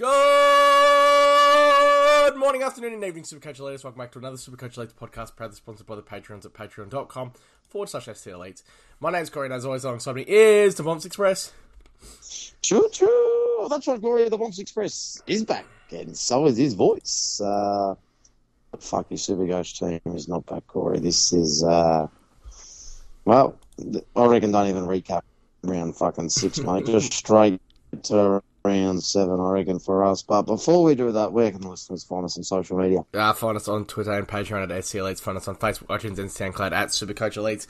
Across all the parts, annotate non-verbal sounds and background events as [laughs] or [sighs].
Good morning, afternoon, and evening, Supercoach Elites. Welcome back to another Supercoach Elites podcast, proudly sponsored by the Patreons at patreon.com forward slash SC Elites. My name's Corey, and as always, alongside me is the Bombs Express. True, true. That's right, Gloria, the Bombs Express is back, and so is his voice. Uh, fuck, your Supercoach team is not back, Corey. This is, uh, well, I reckon don't even recap round fucking six, mate. [laughs] Just straight to round seven, I reckon, for us. But before we do that, where can the listeners find us on social media? Uh, find us on Twitter and Patreon at SC Elites. Find us on Facebook, iTunes, and SoundCloud at Supercoach Elites.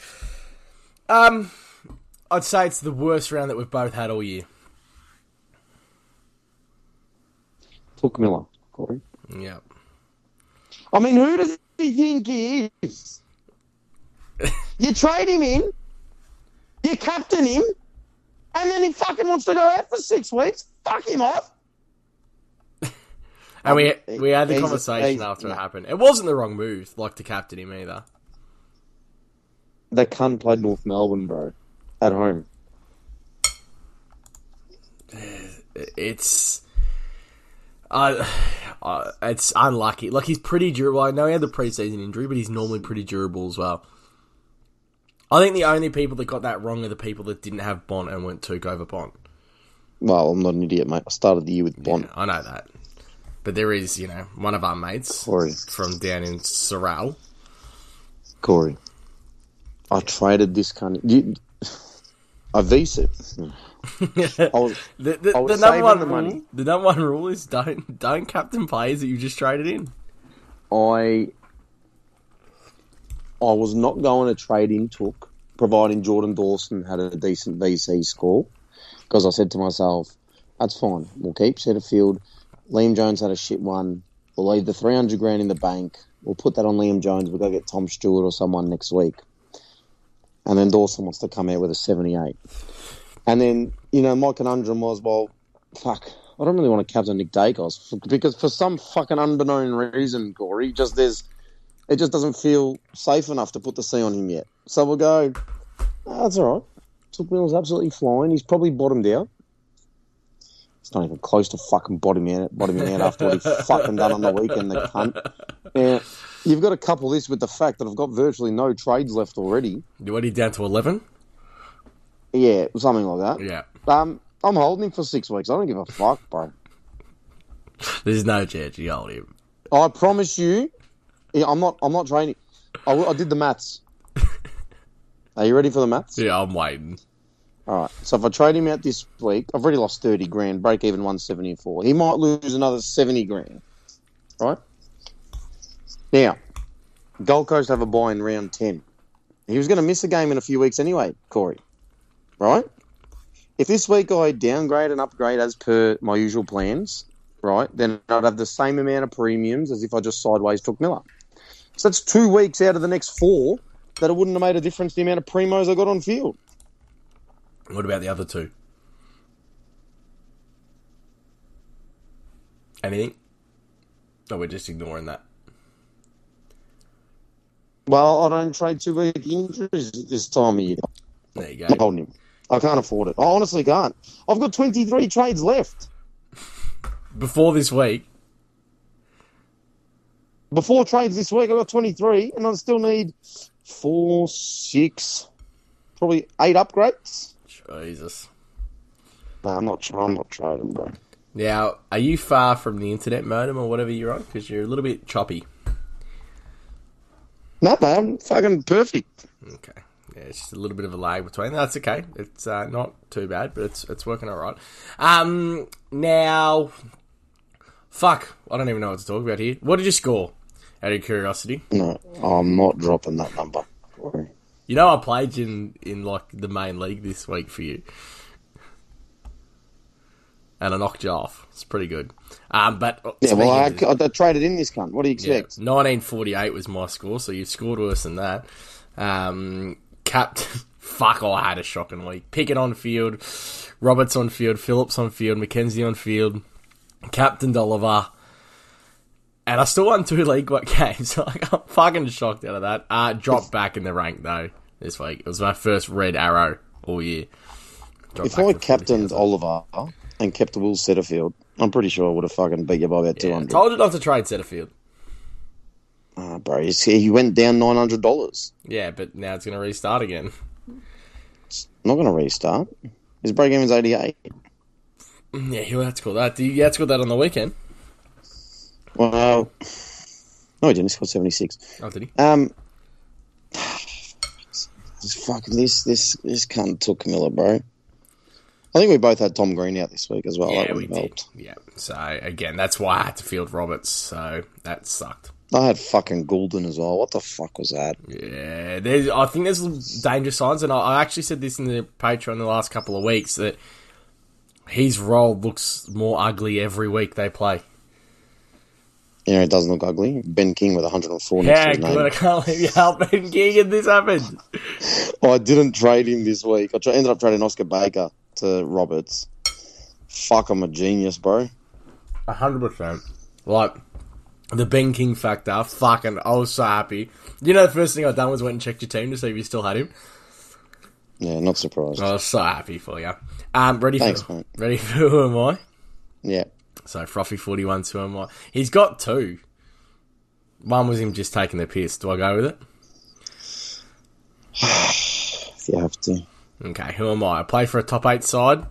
Um, I'd say it's the worst round that we've both had all year. Touk Miller, Corey. Yeah. I mean, who does he think he is? [laughs] you trade him in, you captain him, and then he fucking wants to go out for six weeks. Fuck him off. [laughs] And we we had the He's- conversation he's- after it happened. It wasn't the wrong move, like to captain him either. The cunt played North Melbourne, bro, at home. [sighs] It's uh, [sighs] uh, it's unlucky. Like he's pretty durable. I know he had the preseason injury, but he's normally pretty durable as well. I think the only people that got that wrong are the people that didn't have Bont and went Touk over Bont. Well, I'm not an idiot, mate. I started the year with Bont. Yeah, I know that. But there is, you know, one of our mates Corey. from down in Sorrel. Corey. I traded this cunt. You, I the [laughs] I was, the, the, I was number one the rule, money. the number one rule is don't don't captain players that you just traded in. I I was not going to trade in Touk, providing Jordan Dawson had a decent VC score, because I said to myself, that's fine. We'll keep Setterfield. Liam Jones had a shit one. We'll leave the 300 grand in the bank. We'll put that on Liam Jones. We'll go get Tom Stewart or someone next week. And then Dawson wants to come out with a 78. And then, you know, my conundrum was, well, fuck, I don't really want to captain Nick Daicos because for some fucking unbeknown reason, Corey, just there's, it just doesn't feel safe enough to put the C on him yet. So we'll go, "Ah, that's all right. Touk Miller's absolutely flying. He's probably bottomed out. He's not even close to fucking bottoming out, bottoming out after what he [laughs] fucking done on the weekend, the cunt. Yeah, you've got to couple this with the fact that I've got virtually no trades left already. You're already down to eleven. Yeah, something like that. Yeah, Um, I'm holding him for six weeks. I don't give a fuck, bro. there's no chance you hold him. I promise you, yeah, I'm not. I'm not training. I, I did the maths. Are you ready for the maths? Yeah, I'm waiting. All right. So if I trade him out this week, I've already lost thirty grand. Break even one seventy four. He might lose another seventy grand. Right. Now, Gold Coast have a buy in round ten. He was going to miss a game in a few weeks anyway, Corey. Right. If this week I downgrade and upgrade as per my usual plans, right, then I'd have the same amount of premiums as if I just sideways Touk Miller. So that's two weeks out of the next four that it wouldn't have made a difference the amount of primos I got on field. What about the other two? Anything? No, we're just ignoring that. Well, I don't trade two week injuries this time of year. There you go. I'm holding him. I can't afford it. I honestly can't. I've got 23 trades left. [laughs] Before this week, Before trades this week, I've got 23, and I still need four, six, probably eight upgrades. Jesus. No, I'm not. I'm not trading, bro. Now, are you far from the internet modem or whatever you're on? Because you're a little bit choppy. No, man, I'm fucking perfect. Okay. Yeah, it's just a little bit of a lag between. That's okay. It's uh, not too bad, but it's it's working all right. Um, now, fuck, I don't even know what to talk about here. What did you score? Out of curiosity, No, I'm not dropping that number. You know I played you in in like the main league this week for you, and I knocked you off. It's pretty good. Um, but Yeah, well, I, of- I, traded in this cunt. What do you Yeah, expect? 1948 was my score, so you scored worse than that. Um, Captain, [laughs] fuck, I had a shocking week. Pickett on field, Roberts on field, Phillips on field, McKenzie on field, Captain Oliver, and I still won two league what games. [laughs] So I'm fucking shocked out of that. Uh, dropped back in the rank though this week. It was my first red arrow all year. Dropped If I captained Oliver and kept Will Setterfield, I'm pretty sure I would have fucking beat you by about two Yeah, hundred. told you not to trade Setterfield. Ah, bro, he went down nine hundred dollars. Yeah, but now it's going to restart again. I'm not going to restart. His break even's eighty eight. Yeah, you had to call that. You had to call that on the weekend. Well, no, he didn't. He scored seventy six. Oh, did he? Um, this fucking this this this cunt took Camilla, bro. I think we both had Tom Green out this week as well. Yeah, we would've did. Yeah. So again, that's why I had to field Roberts. So that sucked. I had fucking Gulden as well. What the fuck was that? Yeah, there's, I think there's danger signs, and I, I actually said this in the Patreon the last couple of weeks that his role looks more ugly every week they play. You know, it doesn't look ugly. Ben King with 104 next to Yeah, his good. I can't leave you out, Ben King, and this happened. [laughs] Oh, I didn't trade him this week. I tra- ended up trading Oscar Baker to Roberts. Fuck, I'm a genius, bro. A hundred percent. Like the Ben King factor, fucking, I was so happy. You know, the first thing I done was went and checked your team to see if you still had him. Yeah, not surprised. I was so happy for you. Um, ready Thanks, for mate. ready for [laughs] who am I? Yeah. So Frothy forty one, to him. I? He's got two. One was him just taking the piss. Do I go with it? If [sighs] you have to. Okay, who am I? I play for a top eight side.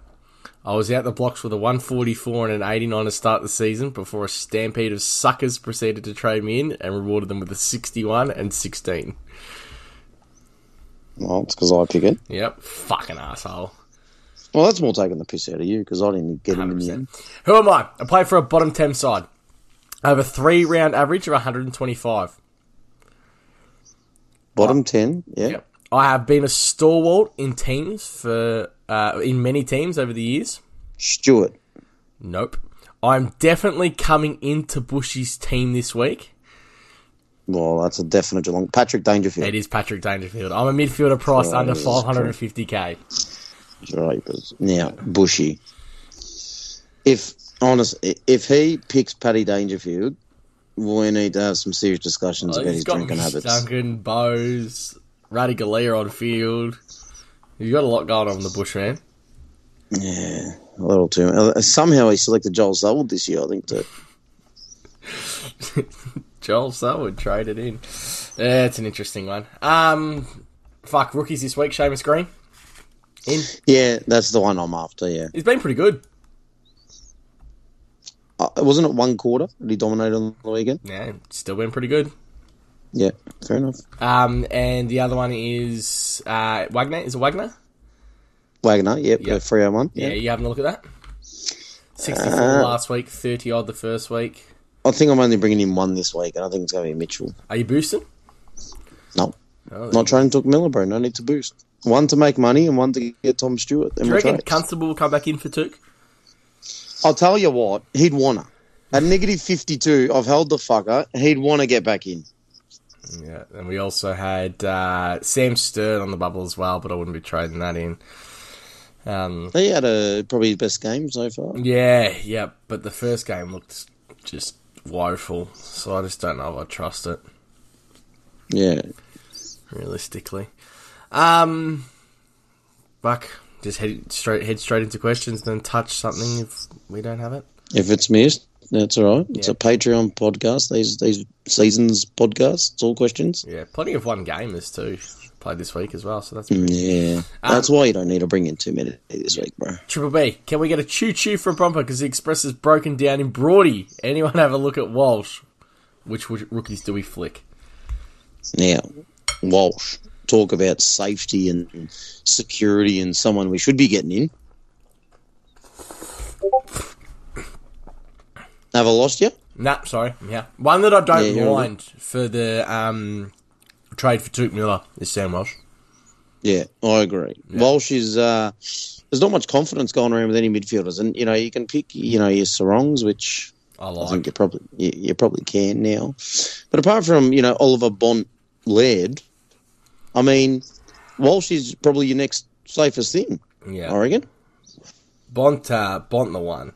I was out the blocks with a 144 and an 89 to start the season before a stampede of suckers proceeded to trade me in and rewarded them with a 61 and 16. Well, it's because I pick it. Yep, fucking asshole. Well, that's more taking the piss out of you because I didn't get him in the end. Who am I? I play for a bottom 10 side. I have a three round average of 125. Bottom 10, yeah. Yep. I have been a stalwart in teams for uh, in many teams over the years. Stewart. Nope. I'm definitely coming into Bushy's team this week. Well, that's a definite Geelong. Patrick Dangerfield. It is Patrick Dangerfield. I'm a midfielder priced Oh, under 550k. Right, but now Bushy. If honest, if he picks Paddy Dangerfield, we need to have some serious discussions about his drinking habits. Duncan, Bowes, Raddy Galea on field. You've got a lot going on in the bush, man. Yeah, a little too. uh, Somehow he selected Joel Selwood this year. I think that. [laughs] Joel Selwood traded in. Yeah, it's an interesting one. Um, fuck rookies this week. Seamus Green in. Yeah, that's the one I'm after. Yeah, He's been pretty good. uh, wasn't it one quarter that he dominated on the weekend? Yeah, still been pretty good. Yeah, fair enough. Um, and the other one is uh, Wagner. Is it Wagner? Wagner, yep, Yep. yeah. three oh one. Yeah, you having a look at that? 64 Uh, last week, 30 odd the first week. I think I'm only bringing in one this week, and I think it's going to be Mitchell. Are you boosting? No, Oh, not trying to talk Miller, bro. No need to boost. One to make money and one to get Tom Stewart. Do Then you we'll reckon trade. Constable will come back in for Touk? I'll tell you what, he'd wanna. At negative 52, I've held the fucker. He'd want to get back in. Yeah, and we also had uh, Sam Stern on the bubble as well, but I wouldn't be trading that in. Um, He had a probably his best game so far. yeah, yeah, but the first game looked just woeful, so I just don't know if I trust it Yeah. realistically. Um, Buck, just head straight head straight into questions, then touch something if we don't have it. If it's missed, that's all right. It's Yeah. a Patreon podcast. These these seasons podcasts. It's all questions. Yeah, plenty of one gamers too played this week as well, so that's Mm, Yeah. Um, That's why you don't need to bring in too many this week, bro. Triple B, can we get a choo choo from Bromper because the Express is broken down in Broady? Anyone have a look at Walsh? Which w- rookies do we flick? Now, Walsh. Talk about safety and security and someone we should be getting in. Have I lost you? Nah, sorry, yeah, one that I don't Yeah, mind for the um, trade for Touk Miller is Sam Walsh. Yeah, I agree. Walsh is uh, there's not much confidence going around with any midfielders, and you know you can pick you know your Serongs, which I I like. think you probably you, you probably can now. But apart from you know Oliver Bont Laird, I mean Walsh is probably your next safest thing. yeah, I reckon. Bont, uh, Bont the one.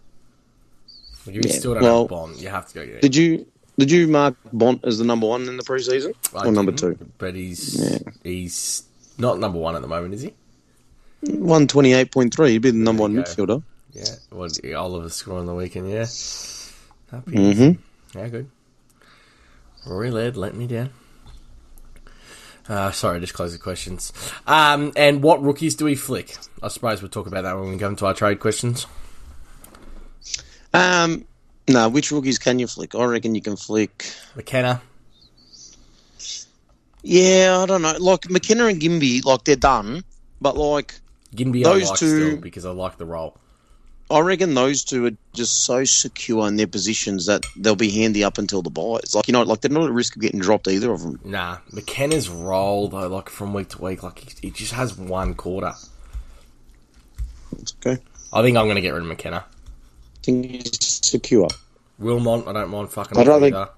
You Yeah, still don't well, have Bont. You have to go get. Did you did you mark Bont as the number one in the preseason I or number two? But he's he's not number one at the moment, is he? One twenty eight point three. He'd be the number one go. midfielder. Yeah, well, Oliver on the weekend. Yeah, happy. Mm-hmm. Yeah, good. Rory Laird let me down. Uh, sorry, just close the questions. Um, and what rookies do we flick? I suppose we'll talk about that when we come to our trade questions. Um, no, which rookies can you flick? I reckon you can flick. McKenna. Yeah, I don't know. Like McKenna and Gimby, like they're done, but like Gimby, Those I like two- still because I like the role. I reckon those two are just so secure in their positions that they'll be handy up until the buys. Like you know, like they're not at risk of getting dropped either of them. Nah, McKenna's role though, like from week to week, like he, he just has one quarter. It's okay. I think I'm going to get rid of McKenna. I think he's secure. Wilmot, I don't mind fucking. I'd rather- either.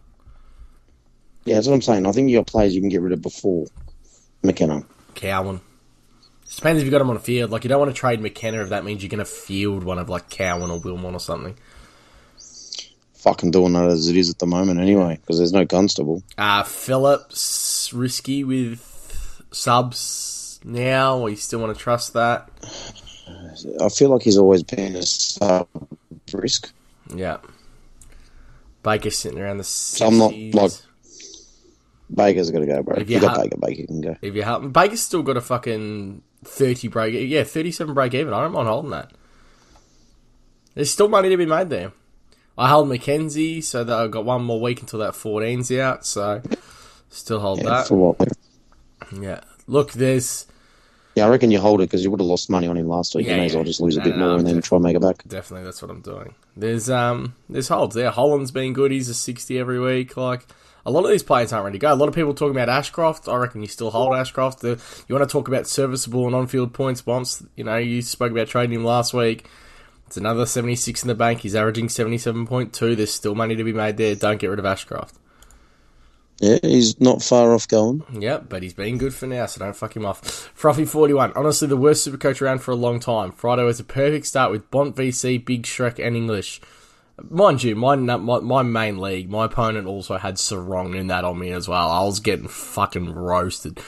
Yeah, that's what I'm saying. I think you got players you can get rid of before McKenna. Cowan. Depends if you got him on the field. Like you don't want to trade McKenna if that means you're going to field one of like Cowan or Wilmot or something. Fucking doing that as it is at the moment anyway, because there's no constable. Uh, Phillips risky with subs now. Or you still want to trust that? I feel like he's always been a sub risk. Yeah. Baker sitting around the 60s. I'm not, like- Baker's got to go, bro. If you you got ha- Baker, Baker can go. If you help, Baker's still got a fucking thirty break. Yeah, thirty-seven break even. I don't mind holding that. There's still money to be made there. I held Mackenzie, so that I've got one more week until that 14's out. So still hold Yeah, that. for what? Yeah. Look, there's Yeah, I reckon you hold it because you would have lost money on him last week. Yeah, you may as well just lose a bit no, more no, and then try and make it back. definitely that's what I'm doing. There's um there's holds there. Holland's been good. He's a sixty every week. Like a lot of these players aren't ready to go. A lot of people talking about Ashcroft. I reckon you still hold Ashcroft. The, you want to talk about serviceable and on-field points bombs. You know, you spoke about trading him last week. It's another 76 in the bank. He's averaging 77.2. There's still money to be made there. Don't get rid of Ashcroft. Yeah, he's not far off going. Yep, but he's been good for now, so don't fuck him off. Frothy41, honestly the worst supercoach around for a long time. Friday was a perfect start with Bont VC, Big Shrek, and English. Mind you, my, my my main league, my opponent also had Serong in that on me as well. I was getting fucking roasted.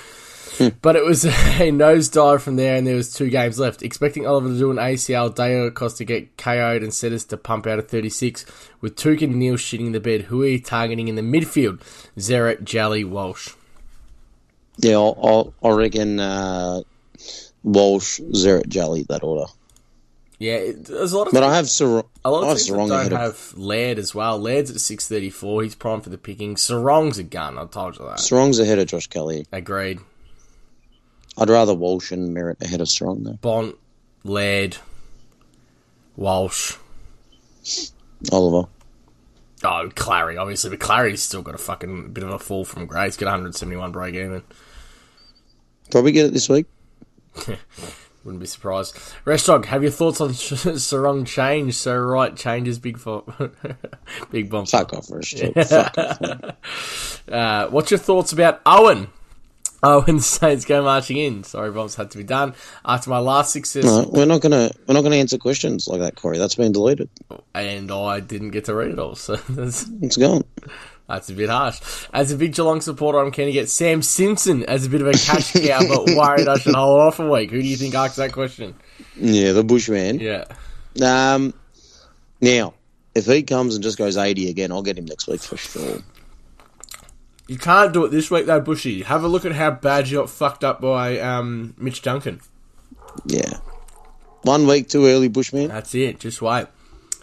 But it was [laughs] a nosedive from there, and there was two games left. Expecting Oliver to do an ACL, Dale Costa to get KO'd, and Setters to pump out a 36. With Touk and Neale shitting the bed, who are you targeting in the midfield? Zeret, Jally, Walsh. Yeah, I'll, I reckon uh, Walsh, Zeret, Jelly, that order. Yeah, there's a lot of But I have Sar- a lot of have teams that Serong don't have Laird as well. Laird's at six thirty four. He's prime for the picking. Serong's a gun. I told you that. Serong's ahead of Josh Kelly. Agreed. I'd rather Walsh and Merrett ahead of Serong though. Bont, Laird, Walsh. Oliver. Oh, Clary, obviously, but Clary's still got a fucking bit of a fall from grace. Got 171 break even. Probably get it this week. [laughs] Wouldn't be surprised. Reshdog, have your thoughts on [laughs] Serong change? So right, changes big for [laughs] big bump. Fuck off, Rich. [laughs] Fuck off. Uh, what's your thoughts about Owen? Owen Saints go marching in. Sorry, bombs had to be done after my last success, No, we're not gonna we're not gonna answer questions like that, Corey. That's been deleted. and I didn't get to read it all. So that's, It's gone. That's a bit harsh. As a big Geelong supporter, I'm keen to get Sam Simpson as a bit of a cash cow, [laughs] but worried I should hold off a week. Who do you think asked that question? Yeah, the Bushman. Yeah, Um, now, if he comes and just goes 80 again, I'll get him next week for sure. you can't do it this week though, Bushy. Have a look at how bad you got fucked up by um, Mitch Duncan. Yeah. One week too early, Bushman. That's it. Just wait.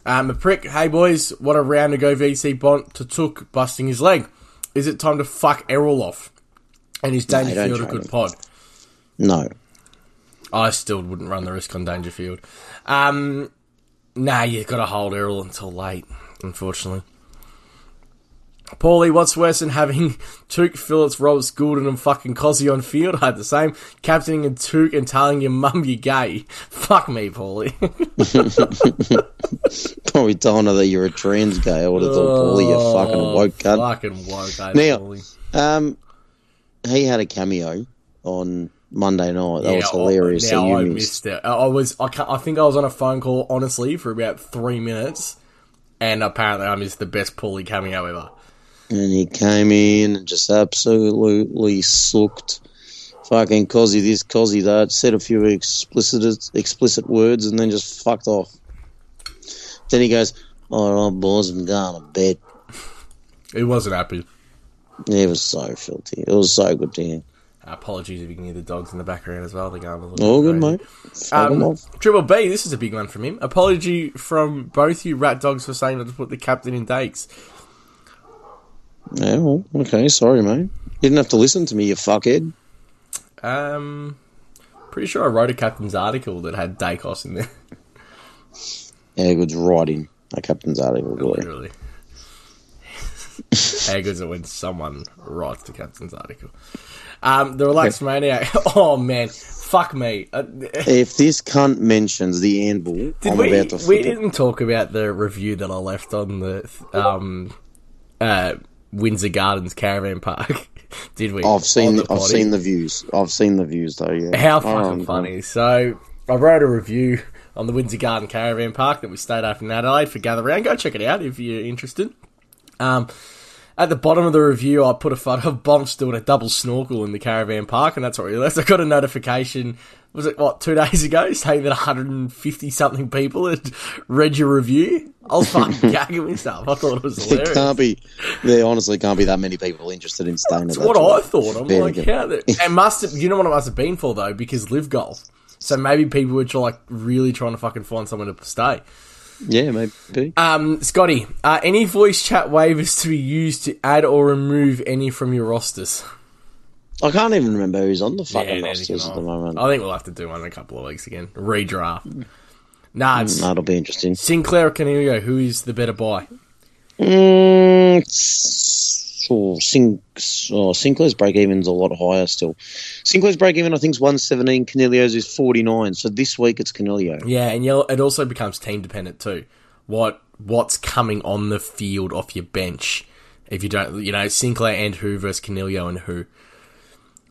Um, a prick. Hey boys, what a round to go. VC Bont to Touk busting his leg. Is it time to fuck Errol off? And is No, Dangerfield a good him. pod? No. I still wouldn't run the risk on Dangerfield. Um, nah, you've got to hold Errol until late, unfortunately. Paulie, what's worse than having [laughs] Touk, Phillips, Roberts, Gulden, and fucking Cozzy on field? [laughs] I had the same. Captaining a Touk and telling your mum you're gay. [laughs] Fuck me, Paulie. Probably telling her that you're a trans gay. I would have thought, Paulie, you fucking woke cunt. Oh, Fucking woke, eh, Now- Paulie. Um, he had a cameo on Monday night. That was I- hilarious. Now you I missed. missed it. I I was. I, I think I was on a phone call, honestly, for about three minutes, and apparently I missed the best Paulie cameo ever. And he came in and just absolutely sucked. Fucking cosy this, cosy that. Said a few explicit explicit words and then just fucked off. Then he goes, "All right, boys, I'm going to bed." He wasn't happy. He was so filthy. It was so good to hear. Apologies if you can hear the dogs in the background as well. They're going a little All good, mate. Um. Triple B, this is a big one from him. Apology from both you rat dogs for saying not to put the captain in Dakes. Yeah, well, okay, sorry, mate. You didn't have to listen to me, you fuckhead. Um, pretty sure I wrote a captain's article that had Daicos in there. Good's writing a captain's article. Literally. [laughs] Good's it when someone writes the captain's article? Um, the relaxed maniac. [laughs] Oh man, fuck me. Uh, If this cunt mentions the anvil, did I'm we? about to We didn't talk about the review that I left on the um, uh, Windsor Gardens caravan park. [laughs] did we? I've seen, the I've seen the views. I've seen the views though. Yeah. How Oh, fucking funny. So, I wrote a review on the Windsor Garden Caravan Park that we stayed up in Adelaide for Gather Round. Go check it out if you're interested. Um, at the bottom of the review, I put a photo of Bombs doing a double snorkel in the caravan park, and that's what we realised. [laughs] I got a notification, was it, what, two [laughs] days ago, saying that 150 something people had read your review? I was fucking [laughs] gagging myself. I thought it was hilarious. can't be, there honestly can't be that many people interested in staying at That's that. what I thought. I'm like, how the it must have you know what it must have been for though, because live golf. So maybe people were like really trying to fucking find somewhere to stay. Yeah, maybe. Um, Scotty, uh, any voice chat waivers to be used to add or remove any from your rosters? I can't even remember who's on the fucking neither rosters at the moment. I think we'll have to do one in a couple of weeks again. Redraft. Nah, it's That'll be interesting. Sinclair or Canelio. Who is the better buy? Mm, oh, oh, Sinclair's break even's a lot higher still. Sinclair's break even, I think, is 117. Canelio's is 49. So this week it's Canelio. Yeah, and it also becomes team dependent too. What what's coming on the field off your bench? If you don't, you know, Sinclair and who versus Canelio and who.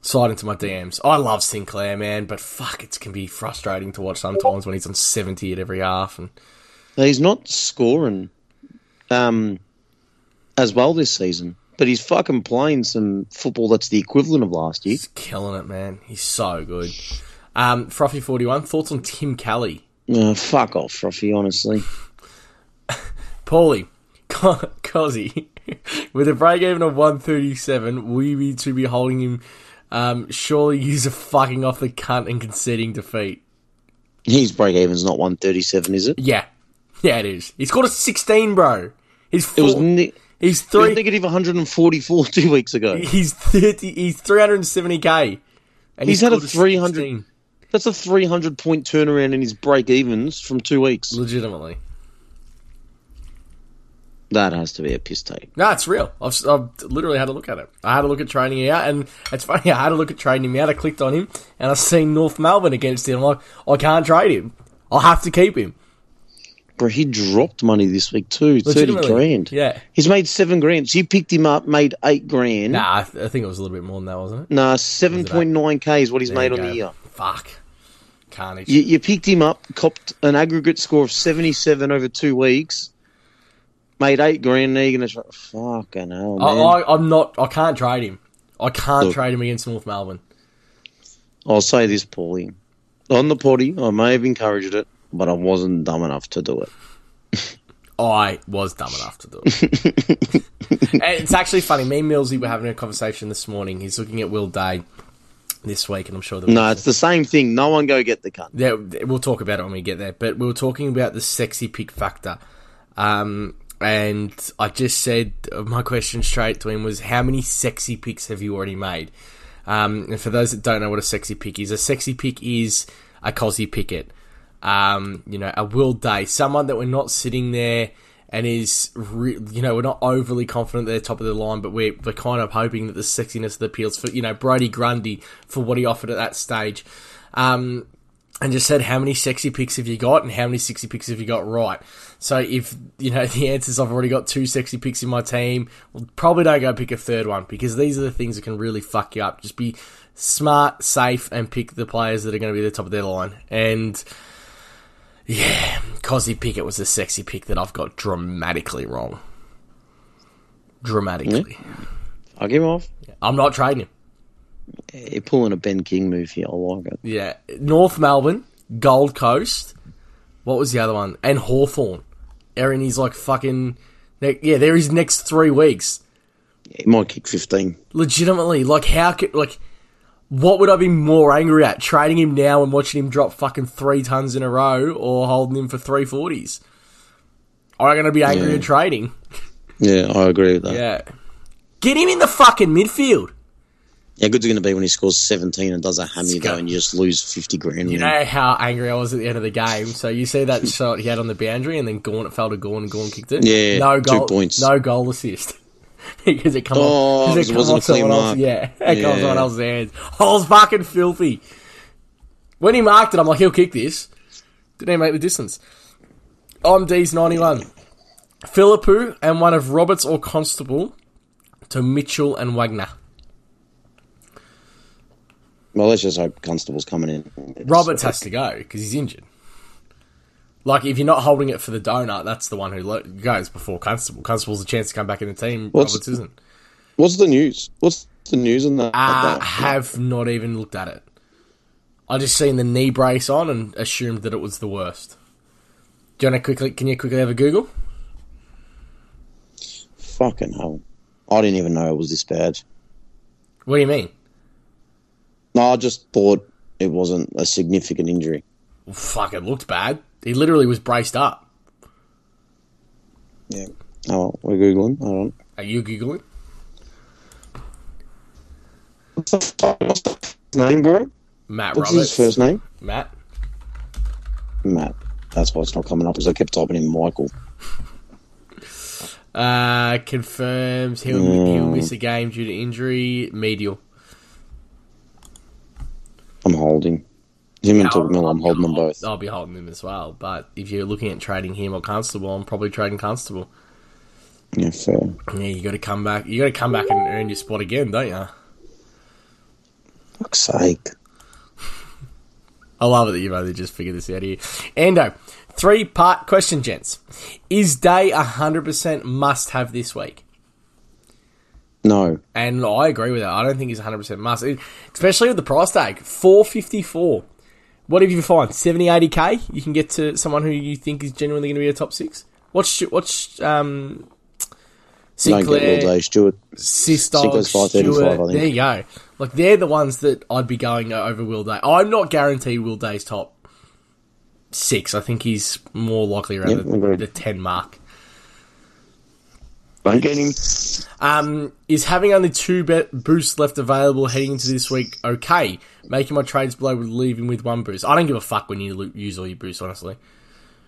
Slide into my DMs. I love Sinclair, man, but fuck, it can be frustrating to watch sometimes when he's on seventy at every half and he's not scoring um, as well this season, but he's fucking playing some football that's the equivalent of last year. he's killing it, man. He's so good. Um, Fruffy forty one. Thoughts on Tim Kelly? Uh, fuck off, Ruffy, honestly. [laughs] Paulie, Cozzy, [laughs] with a break even of 137, will you be to be holding him? Um, surely he's a fucking off the cunt and conceding defeat. His break even's not 137, is it? Yeah, yeah, it is. He's got a 16, bro. He's It was, four, ne- he's three. negative 144 two weeks ago. He's 30. He's 370k, and He's had a 300 16. That's a 300 point turnaround in his break evens from two weeks. Legitimately, That has to be a piss take. no, it's real. I've, I've literally had a look at it. I had a look at training him out, and it's funny. [laughs] I had a look at trading him out. I clicked on him, and I seen North Melbourne against him. I'm like, I can't trade him. I'll have to keep him. Bro, he dropped money this week too. 30 grand. Yeah. He's made seven grand. So you picked him up, made eight grand. Nah, I, th- I think it was a little bit more than that, wasn't it? Nah, 7.9k is what he's There made on go. the year. Fuck. Carnage. You, you picked him up, copped an aggregate score of 77 over two weeks, made eight grand. Now you're to try. Fucking hell, I, man. I, I'm not. I can't trade him. I can't Look. trade him against North Melbourne. I'll say this, Paulie. On the potty, I may have encouraged it, but I wasn't dumb enough to do it. [laughs] I was dumb enough to do it. [laughs] it's actually funny. Me and Millsy were having a conversation this morning. He's looking at Will Day this week, and I'm sure that No, it's the same thing. No one go get the cunt. Yeah, we'll talk about it when we get there. But we were talking about the sexy pick factor. Um, and I just said my question straight to him was, "How many sexy picks have you already made?" Um, and for those that don't know what a sexy pick is, a sexy pick is a Cosy Pickett, um, you know, a Will Day, someone that we're not sitting there and is, re- you know, we're not overly confident they're top of the line, but we're, we're kind of hoping that the sexiness of the appeals for, you know, Brodie Grundy for what he offered at that stage. Um, and just said how many sexy picks have you got and how many sexy picks have you got right. So if you know [laughs] the answers, I've already got two sexy picks in my team. Well, probably don't go pick a third one because these are the things that can really fuck you up. Just be smart, safe, and pick the players that are going to be the top of their line. And yeah, Cosy Pickett was a sexy pick that I've got dramatically wrong. Dramatically, I'll give him off. I'm not trading him. You're pulling a Ben King move here. I like it. Yeah, North Melbourne, Gold Coast. What was the other one? And Hawthorn. Aaron, his like fucking. Yeah, they're next three weeks. He might kick 15. Legitimately, like how could like. What would I be more angry at? Trading him now and watching him drop fucking three tons in a row, or holding him for three forties? I'm going to be angry Yeah. at trading. Yeah, I agree with that. Yeah, get him in the fucking midfield. Yeah, good's going to be when he scores 17 and does a hammy go- though and you just lose 50 grand? You know how angry I was at the end of the game. So you see that [laughs] shot he had on the boundary, and then Gawn it fell to Gawn, and Gawn kicked it. Yeah, no two goal, points. no goal assist [laughs] because it comes Oh, because it it come wasn't off a clean someone else. mark. Yeah, [laughs] it comes Yeah. someone else's hands. I was fucking filthy. When he marked it, I'm like, he'll kick this. Didn't even make the distance. I'm D's 91. Philippou and one of Roberts or Constable to Mitchell and Wagner. Well, let's just hope Constable's coming in. Roberts has to go because he's injured. Like, if you're not holding it for the donut, that's the one who lo- goes before Constable. Constable's a chance to come back in the team. What's- Roberts isn't. What's the news? What's the news on ah, that? I have not even looked at it. I just seen the knee brace on and assumed that it was the worst. Do you want to quickly? Can you quickly have a Google? Fucking hell. I didn't even know it was this bad. What do you mean? No, I just thought it wasn't a significant injury. Well, fuck, it looked bad. He literally was braced up. Yeah. Oh, we're Googling. Hold on. Are you googling? What's the? What's name, bro? Matt What's Roberts. his first name? Matt. Matt. That's why it's not coming up because I kept typing in Michael. Uh, confirms he'll Mm. he'll miss a game due to injury. Medial. I'm holding. Him and I'll- I'm holding them both. I'll be holding them as well. But if you're looking at trading him or Constable, I'm probably trading Constable. Yeah, fair. Yeah, you got to come back. You got to come back and earn your spot again, don't you? Fuck's sake. [laughs] I love it that you've only just figured this out here. Endo, three part question, gents. Is Day 100% must have this week? No. And I agree with that. I don't think he's 100% must, especially with the price tag 454. What if you find 70, 80k? You can get to someone who you think is genuinely going to be a top six. Watch, watch, um get all Sinclair, day, Stewart. Sistog, Sinclair's 535, Stewart? I think. There you go. Like they're the ones that I'd be going over Will Day. I'm not guaranteed Will Day's top six. I think he's more likely around Yeah, the, the ten mark. Don't get him. Um, is having only two bet boosts left available heading into this week okay? Making my trades would leave him with one boost. I don't give a fuck when you use all your boosts, honestly.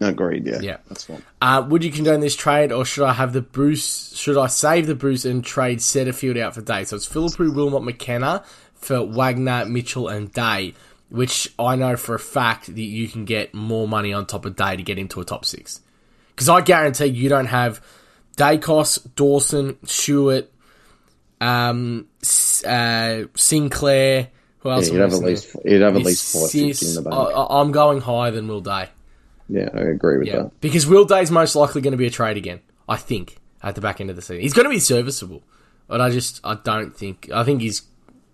Agreed, yeah. Yeah. That's fine. Uh, would you condone this trade, or should I have the boost? Should I save the boost and trade Setterfield out for Day? So it's Philippou, Wilmot, McKenna for Wagner, Mitchell, and Day, which I know for a fact that you can get more money on top of Day to get into a top six. Because I guarantee you don't have Daicos, Dawson, Stewart, um, uh, Sinclair. Who else? Yeah, you'd have at least you'd have at least five in the bank. I, I'm going higher than Will Day. yeah, I agree with Yeah, that. because Will Day's most likely going to be a trade again. I think at the back end of the season, he's going to be serviceable, but I just I don't think I think he's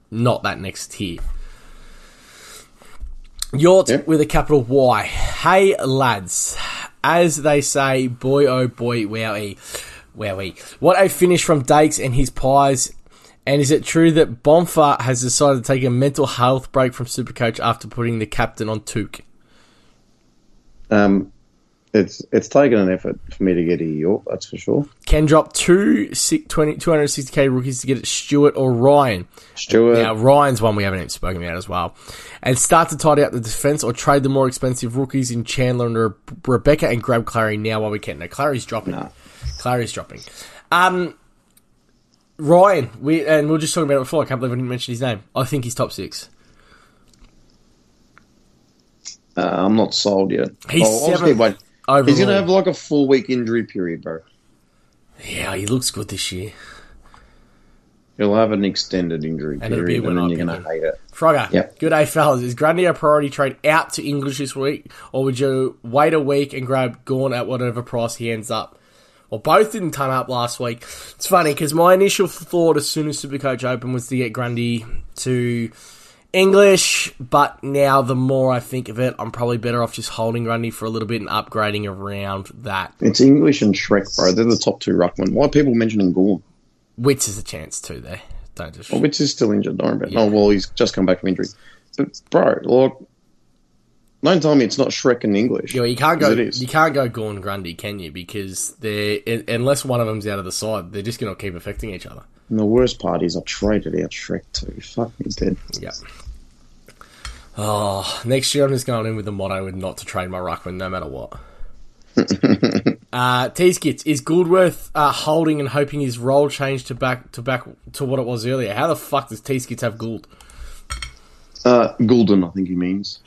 not that next tier. Yort Yep. with a capital Y. Hey lads, as they say, boy oh boy, wowie, wowie. What a finish from Dakes and his pies. And is it true that Bonfa has decided to take a mental health break from Supercoach after putting the captain on Touk? Um, it's it's taken an effort for me to get a York, that's for sure. can drop two si- 20 260k rookies to get it Stewart or Ryan. Stewart, Now, Ryan's one we haven't even spoken about as well. And start to tidy up the defense or trade the more expensive rookies in Chandler and Re- Rebecca and grab Clary now while we can. No, Clary's dropping. Nah. Clary's dropping. Um, Ryan, we and we were just talking about it before. I can't believe I didn't mention his name. I think he's top six. uh, I'm not sold yet. He's I'll- I'll just seventh overall. He's gonna have like a four week injury period, bro. yeah, he looks good this year. He'll have an extended injury And period, when and then you're gonna him. hate it. Frogger, Yep. good day, fellas. Is Grundy a priority trade out to English this week, or would you wait a week and grab Gawn at whatever price he ends up? Well, both didn't turn up last week. It's funny because my initial thought as soon as Supercoach opened was to get Grundy to English, but now the more I think of it, I'm probably better off just holding Grundy for a little bit and upgrading around that. It's English and Shrek, bro. They're the top two ruckman. Why are people mentioning Gawn? Witts is a chance too there. Don't just. Oh, Witts is still injured. Don't worry about it. Oh, well, he's just come back from injury. But, bro, like, don't tell me it's not Shrek in English. Yeah, you can't go. You can't go Gawn Grundy, can you? Because they're unless one of them's out of the side, they're just going to keep affecting each other. And the worst part is I traded out Shrek too. Fuck me dead. Yeah. Oh, next year I'm just going in with the motto of not to trade my ruckman no matter what. [laughs] uh, is Goldworth uh, holding and hoping his role changed to back to back to what it was earlier. How the fuck does T skits have Gould? Uh, Gulden, I think he means.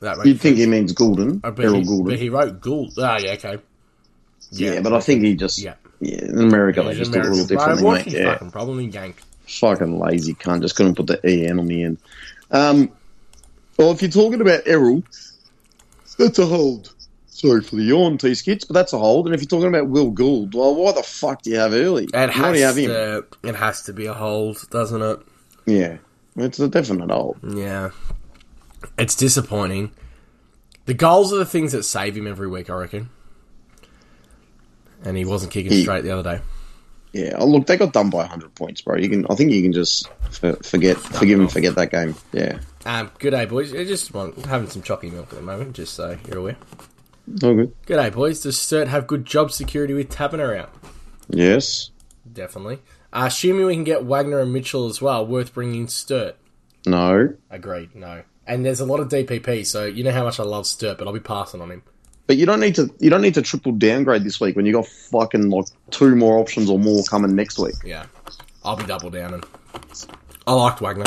That You'd think sense. he means Gulden, Uh, Errol Gulden. but he wrote Gould. Ah, yeah, okay. yeah, but I think he just. Yeah. Yeah, in America they just do it a little differently, what's his Yeah. fucking problem? He ganked. fucking lazy cunt. Just couldn't put the EN on the end. Um, well, if you're talking about Errol, that's a hold. Sorry for the yawn, T skits, but that's a hold. And if you're talking about Will Gould, well, why the fuck do you have early? It why has do you have him? to. It has to be a hold, doesn't it? Yeah, it's a definite hold. Yeah. It's disappointing. The goals are the things that save him every week, I reckon. And he wasn't kicking He- straight the other day. Yeah, oh, look, they got done by 100 points, bro. You can, I think you can just for, forget, forgive and forget that game. Yeah, Um, good day, boys. I just want having some chalky milk at the moment, just so you're aware. all good. Good day, boys. Does Sturt have good job security with Taberner out? Yes, Definitely. Uh, assuming we can get Wagner and Mitchell as well, worth bringing Sturt. no, Agreed. No. And there's a lot of DPP, so you know how much I love Sturt, but I'll be passing on him. but you don't need to. You don't need to triple downgrade this week when you got fucking like two more options or more coming next week. Yeah. I'll be double down and I liked Wagner.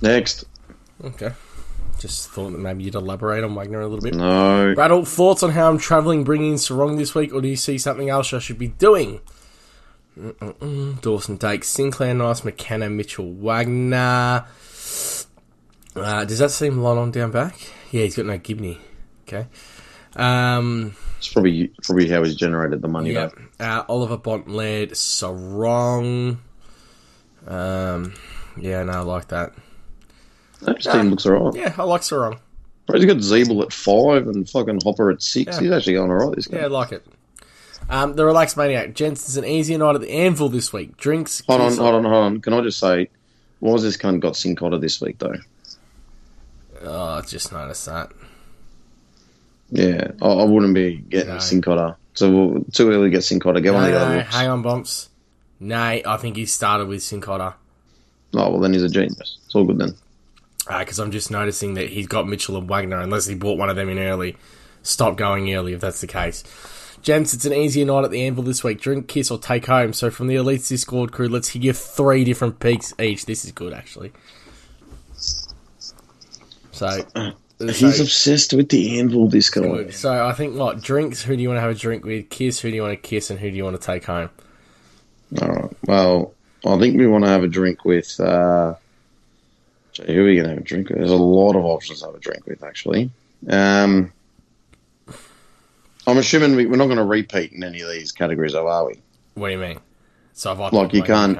Next, Okay. Just thought that maybe you'd elaborate on Wagner a little bit. no. Rattle, thoughts on how I'm travelling bringing in Serong this week, or do you see something else I should be doing? Mm-mm-mm. Dawson Dake, Sinclair, Nice, McKenna, Mitchell, Wagner. Uh, does that seem light on down back? Yeah, he's got no Gibney. Okay. Um, It's probably probably how he's generated the money. yeah. Uh, Oliver Bont led Serong. Um, yeah, no, I like that. That team looks alright. Yeah, I like Serong. He's got Ziebell at five and fucking Hopper at six. Yeah. He's actually going alright. This guy. Yeah, I like it. Um, the Relaxed Maniac. Gents, it's an easier night at the Anvil this week. Drinks. Hold on, hold on, hold on. Can I just say, why has this cunt got Sincotta this week though? Oh, I just noticed that. Yeah, I, I wouldn't be getting No. Sincotta. So we'll, too early to get Sincotta. Get one No, of the other no, hang on, Bumps. Nay, I think he started with Sincotta. Oh well, then he's a genius. It's all good then. Because I'm just noticing that he's got Mitchell and Wagner, unless he bought one of them in early. Stop going early if that's the case. Gents, it's an easier night at the Anvil this week. Drink, kiss, or take home. So from the Elites Discord crew, let's hear three different peaks each. This is good, actually. So, He's [clears throat] so, obsessed with the anvil. This guy. so I think what drinks? Who do you want to have a drink with? Kiss. Who do you want to kiss? And who do you want to take home? All right. Well, I think we want to have a drink with. Uh, who are we going to have a drink with? There's a lot of options to have a drink with, actually. Um, I'm assuming we, we're not going to repeat in any of these categories, though, are we? What do you mean? So if I Like, you can't-?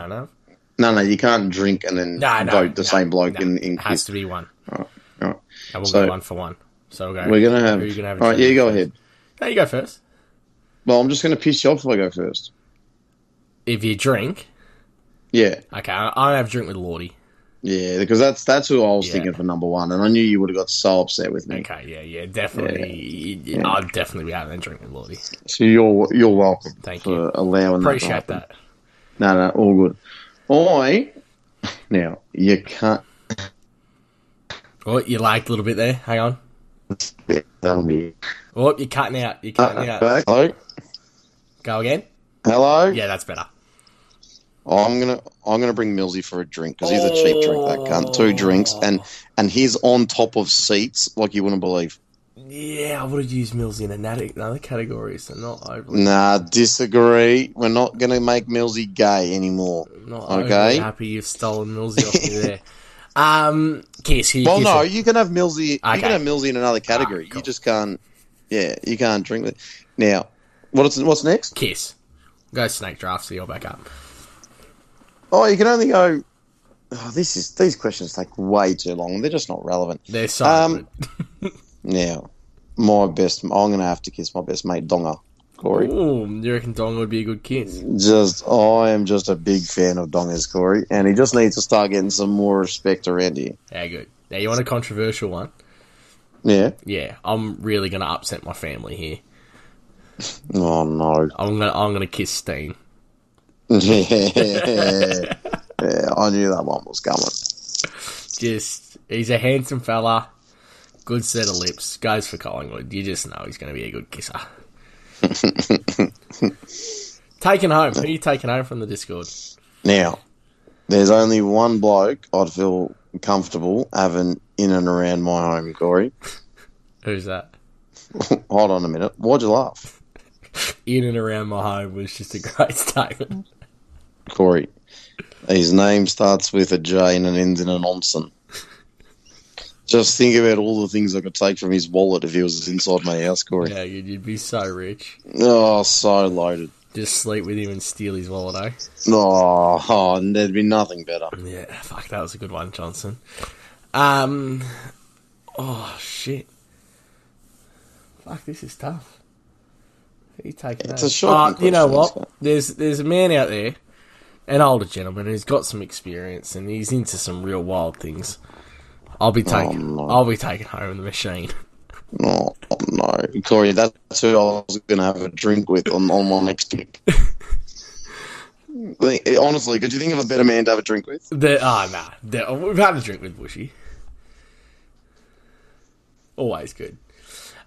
No, no, you can't drink and then No, no, vote the no, same bloke in, in It has to be one. All right. And we'll So- go one for one. So we'll go. We're going to have. Who are you gonna have all right, yeah, you go with ahead. first? No, you go first. Well, I'm just going to piss you off if I go first. If you drink, Yeah, okay, I- I'll have a drink with Lordy. Yeah, because that's that's who I was Yeah. thinking for number one, and I knew you would have got so upset with me. Okay, yeah, yeah, definitely. Yeah. I'd definitely be having a drink with Lordy. So you're you're welcome Thank for you. allowing Appreciate that. that. No, no, all good. I now you can't. Oh, you lagged a little bit there. Hang on. That'll be. Oh, you're cutting out. You're cutting out. Uh, Hello, Go again. hello. Yeah, that's better. I'm gonna I'm gonna bring Millsy for a drink because he's a cheap drink. That cunt. Two drinks and and he's on top of seats like you wouldn't believe. Yeah, I would have used Mills in another, another category, so not overly, Nah, disagree. We're not gonna make Millsy gay anymore. not okay. happy you've stolen Millsy off me there. [laughs] Um, Kiss, who Well, no, you can have Millsy. You can have Millsy in another category. Ah, cool. You just can't. Yeah, you can't drink it. Now, what's what's next? Kiss. Go snake draft, so you're back up. Oh, you can only go. Oh, this is these questions take way too long. They're just not relevant. They're so Um. Now, [laughs] my best. I'm going to have to kiss my best mate Donga, Corey. Ooh, you reckon Dong would be a good kiss? Just, I am just a big fan of Donga's Corey, and he just needs to start getting some more respect around here. Yeah, good. Now, you want a controversial one? Yeah. Yeah, I'm really going to upset my family here. Oh no. I'm going to I'm gonna kiss Steen. Yeah. yeah, I knew that one was coming. Just, he's a handsome fella, good set of lips, goes for Collingwood. You just know he's going to be a good kisser. [laughs] taking home. Who are you taking home from the Discord? Now, there's only one bloke I'd feel comfortable having in and around my home, Corey. Who's that? [laughs] Hold on a minute. Why'd you laugh? In and around my home was just a great [laughs] statement. Corey. His name starts with a J and it ends in an onsen. Just think about all the things I could take from his wallet if he was inside my house, Corey. Yeah, you'd, be so rich. Oh, so loaded. Just sleep with him and steal his wallet, eh? Oh, oh, and there'd be nothing better. Yeah, fuck, that was a good one, Johnson. Um, oh shit. Fuck, this is tough. Who you taking? It's a shocking Oh, you know what? what? isn't it? There's there's a man out there, an older gentleman who's got some experience and he's into some real wild things. I'll be taking. no. I'll be taking home in the machine. Oh, [laughs] no. Corey, that's who I was going to have a drink with on, on my next pick. [laughs] Like, Honestly, could you think of a better man to have a drink with? The, oh, nah. The, we've had a drink with Bushy. Always good.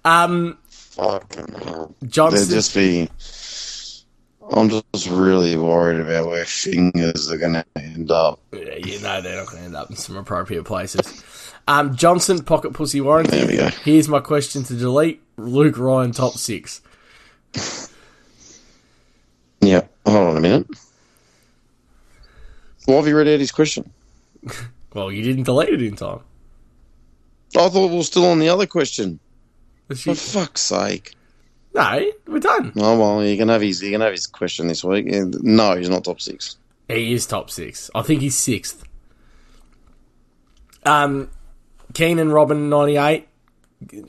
Um, Fucking hell. There'd just be. I'm just really worried about where fingers are going to end up. Yeah, you know they're not going to end up in some appropriate places. Um, Johnson, pocket pussy warranty. There we go. Here's my question to delete. Luke Ryan, top six. Yeah, hold on a minute. Why have you read out his question? [laughs] Well, you didn't delete it in time. I thought we were still on the other question. That's For you- fuck's sake. No, we're done. Oh well, you can have his you can have his question this week. No, he's not top six. He is top six. I think he's sixth. Um, Keenan Robin, 98.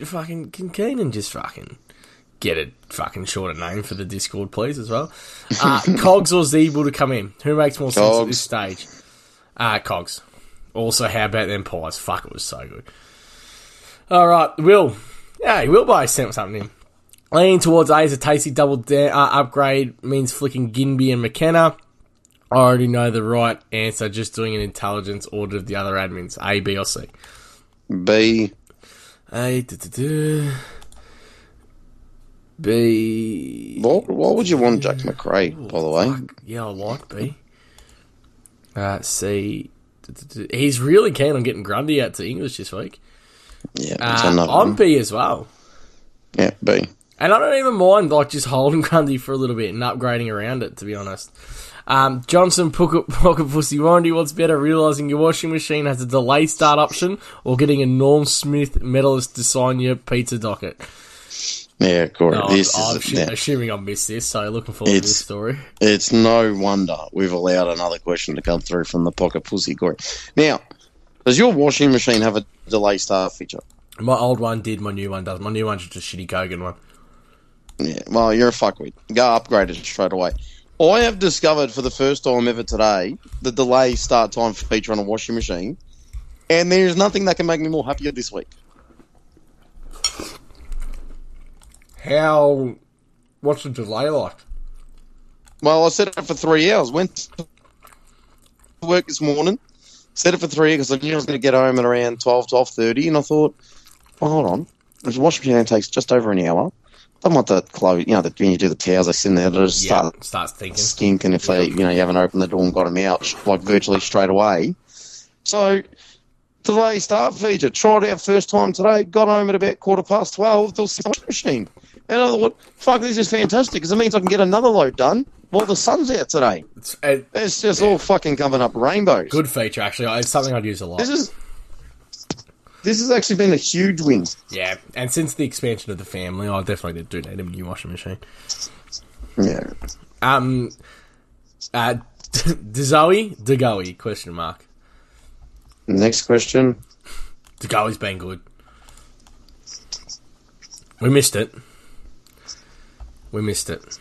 Fucking, can Keenan just fucking get a fucking shorter name for the Discord, please, as well? Uh, [laughs] Cogs or Ziebell to come in? Who makes more sense at this stage? Uh, Cogs. Also, how about them pies? Fuck, it was so good. All right, Will. Yeah, Will buy sent something in. Leaning towards A is a tasty double da- uh, upgrade means flicking Ginby and McKenna. I already know the right answer, just doing an intelligence audit of the other admins. A, B, or C. B. A, duh. B. Why, why would you want Jack Macrae, by the way? Yeah, I like B. Uh, C. duh. He's really keen on getting Grundy out to English this week. Yeah, Uh, I'm one. B as well. Yeah, B. And I don't even mind like just holding [laughs] Grundy for a little bit and upgrading around it, to be honest. Um, Johnson Pocket, Pocket Pussy Warranty, what's better, realising your washing machine has a delay start option or getting a Norm Smith medalist to sign your pizza docket? Yeah, Corey. No, this I'm, I'm is yeah. assuming I missed this, so looking forward to this story. It's no wonder we've allowed another question to come through from the pocket pussy, Corey. Now, does your washing machine have a delay start feature? My old one did, my new one does. My new one's just a shitty Kogan one. Yeah, well, you're a fuckwit. Go upgrade it straight away. I have discovered for the first time ever today the delay start time feature on a washing machine, and there's nothing that can make me more happier this week. How. What's the delay like? Well, I set it for three hours. Went to work this morning, set it for three because I knew I was going to get home at around 12, 12.30, and I thought, well, hold on. The washing machine takes just over an hour. I want the clothes, you know, the, when you do the towels, they sit in there, they just Yeah, start starts thinking. skinking if they, you know, you haven't opened the door and got them out, like virtually straight away. So, delay start feature. Tried out first time today. Got home at about quarter past twelve. There was a machine, and I thought, "Fuck, this is fantastic because it means I can get another load done while the sun's out today." It's a It's just all fucking coming up rainbows. good feature, actually. It's something I'd use a lot. This is this has actually been a huge win. Yeah, and since the expansion of the family, I definitely do need a new washing machine. Yeah. Um, uh, [laughs] Dezoe, De Goey, question mark. Next question. De Goey's been good. We missed it. We missed it.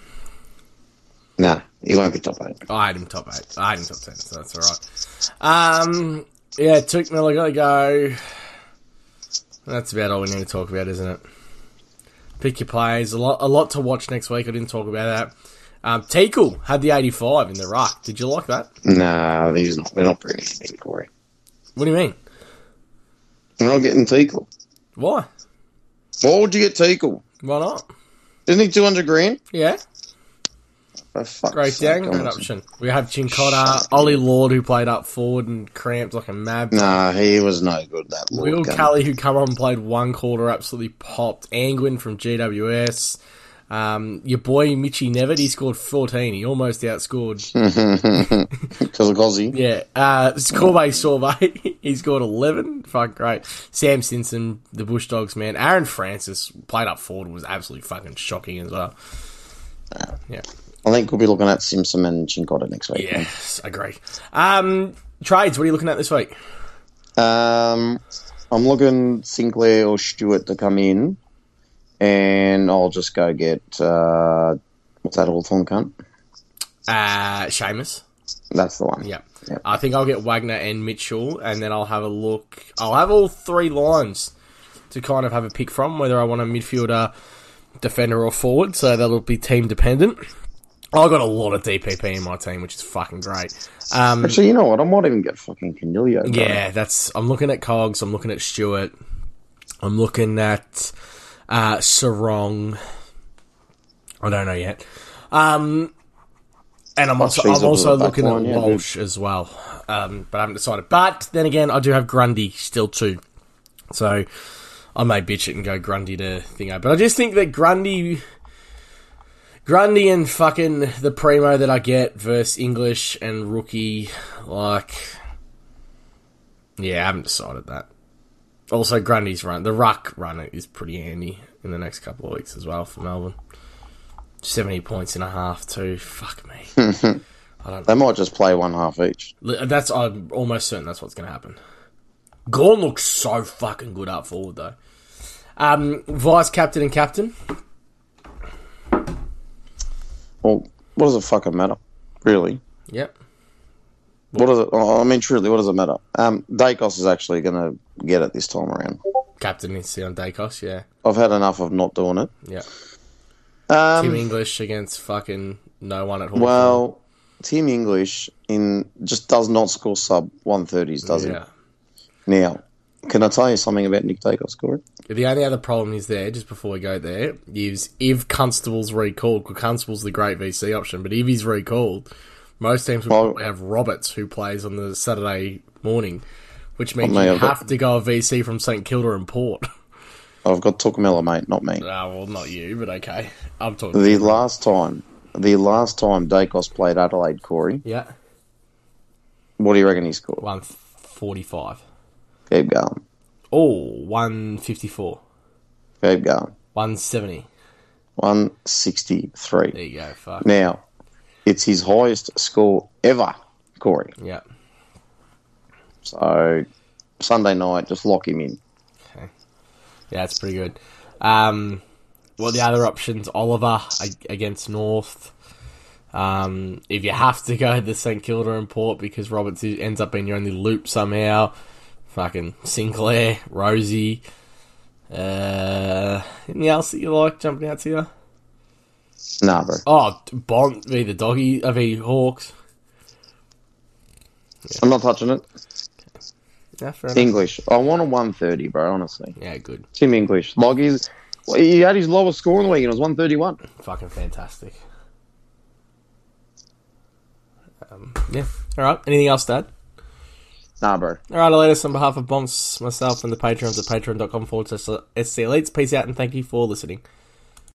Nah, he won't be top eight. I had him top eight. I had him top ten, so that's alright. Um, yeah, Touk Miller gotta go. That's about all we need to talk about, isn't it? Pick your plays. A lot, a lot to watch next week. I didn't talk about that. Um, Teakle had the 85 in the ruck. Did you like that? Nah, he's not. We're not bringing him Corey. What do you mean? We're not getting Teakle. Why? Why would you get Teakle? Why not? Isn't he 200 grand? Yeah, great downgrade option. We have Chincotta, Ollie Lord, who played up forward and cramped like a mad. Nah, he was no good, that Lord Will gun. Kelly, who come on and played one quarter, absolutely popped. Angwin from GWS. Um, your boy Mitchy Nevitt, he scored 14. He almost outscored. [laughs] Because of Gozzy. Yeah. Uh, Scorbay Sorbet, [laughs] he scored 11. Fuck, great. Sam Simpson, the Bush Dogs, man. Aaron Francis played up forward, was absolutely fucking shocking as well. Yeah. I think we'll be looking at Simpson and Chincotta next week. Yes, I agree. Um, trades, what are you looking at this week? Um, I'm looking Sinclair or Stewart to come in, and I'll just go get uh, what's that Hawthorn cunt? Uh, Seamus. That's the one. Yeah. Yep. I think I'll get Wagner and Mitchell, and then I'll have a look. I'll have all three lines to kind of have a pick from, whether I want a midfielder, defender, or forward. So that'll be team dependent. I've got a lot of DPP in my team, which is fucking great. Um, Actually, you know what? I might even get fucking Canilio. bro. yeah, that's. I'm looking at Cogs. I'm looking at Stewart. I'm looking at uh, Serong. I don't know yet. Um, and I'm also, I'm also at the back looking line, at yeah, Walsh as well. Um, but I haven't decided. But then again, I do have Grundy still too. So I may bitch it and go Grundy to thingo. But I just think that Grundy. Grundy and fucking the primo that I get versus English and rookie, like, yeah, I haven't decided that. Also, Grundy's run, the ruck run is pretty handy in the next couple of weeks as well for Melbourne. 70 points and a half, too. Fuck me. [laughs] I don't. They might just play one half each. That's, I'm almost certain that's what's going to happen. Gawn looks so fucking good up forward, though. Um, vice captain and captain. Well, what does it fucking matter? Really? Yep. What does it? oh, I mean, truly, what does it matter? Um, Daicos is actually going to get it this time around. Captain is on Daicos, yeah. I've had enough of not doing it. Yeah. Um, Tim English against fucking no one at all. well, Tim English in just does not score sub one thirties, does it? yeah. he? Now, can I tell you something about Nick Daicos, Corey? The only other problem is there, just before we go there, is if Constable's recalled, because Constable's the great VC option, but if he's recalled, most teams will have Roberts who plays on the Saturday morning, which means you have got- to go a VC from St Kilda and Port. [laughs] I've got Tukamela, mate, not me. Ah, well, not you, but okay. I'm talking. The last time, the last time Daicos played Adelaide, Corey, yeah, what do you reckon he scored? 145. Keep going, Oh, 154. keep going. 170. One sixty three. There you go, fuck. Now, it's his highest score ever, Corey. Yeah. So Sunday night, just lock him in. Okay. Yeah, it's pretty good. Um, well, the other options, Oliver against North. Um, if you have to go to the St Kilda and Port because Roberts ends up being your only loop somehow, fucking Sinclair, Rosie. Uh, anything else that you like jumping out to you? Nah, bro. Oh, Bont v the doggy, uh, v Hawks. I'm not touching it. Yeah. English. I want a 130, bro, honestly. Yeah, good. Tim English. Like, he's, well, he had his lowest score in the week, and it was 131. Fucking fantastic. Um, yeah. All right. Anything else, Dad? Nah, bro. All right, Elias, on behalf of Bonks, myself, and the patrons at patreon.com forward slash SC Elites, peace out and thank you for listening.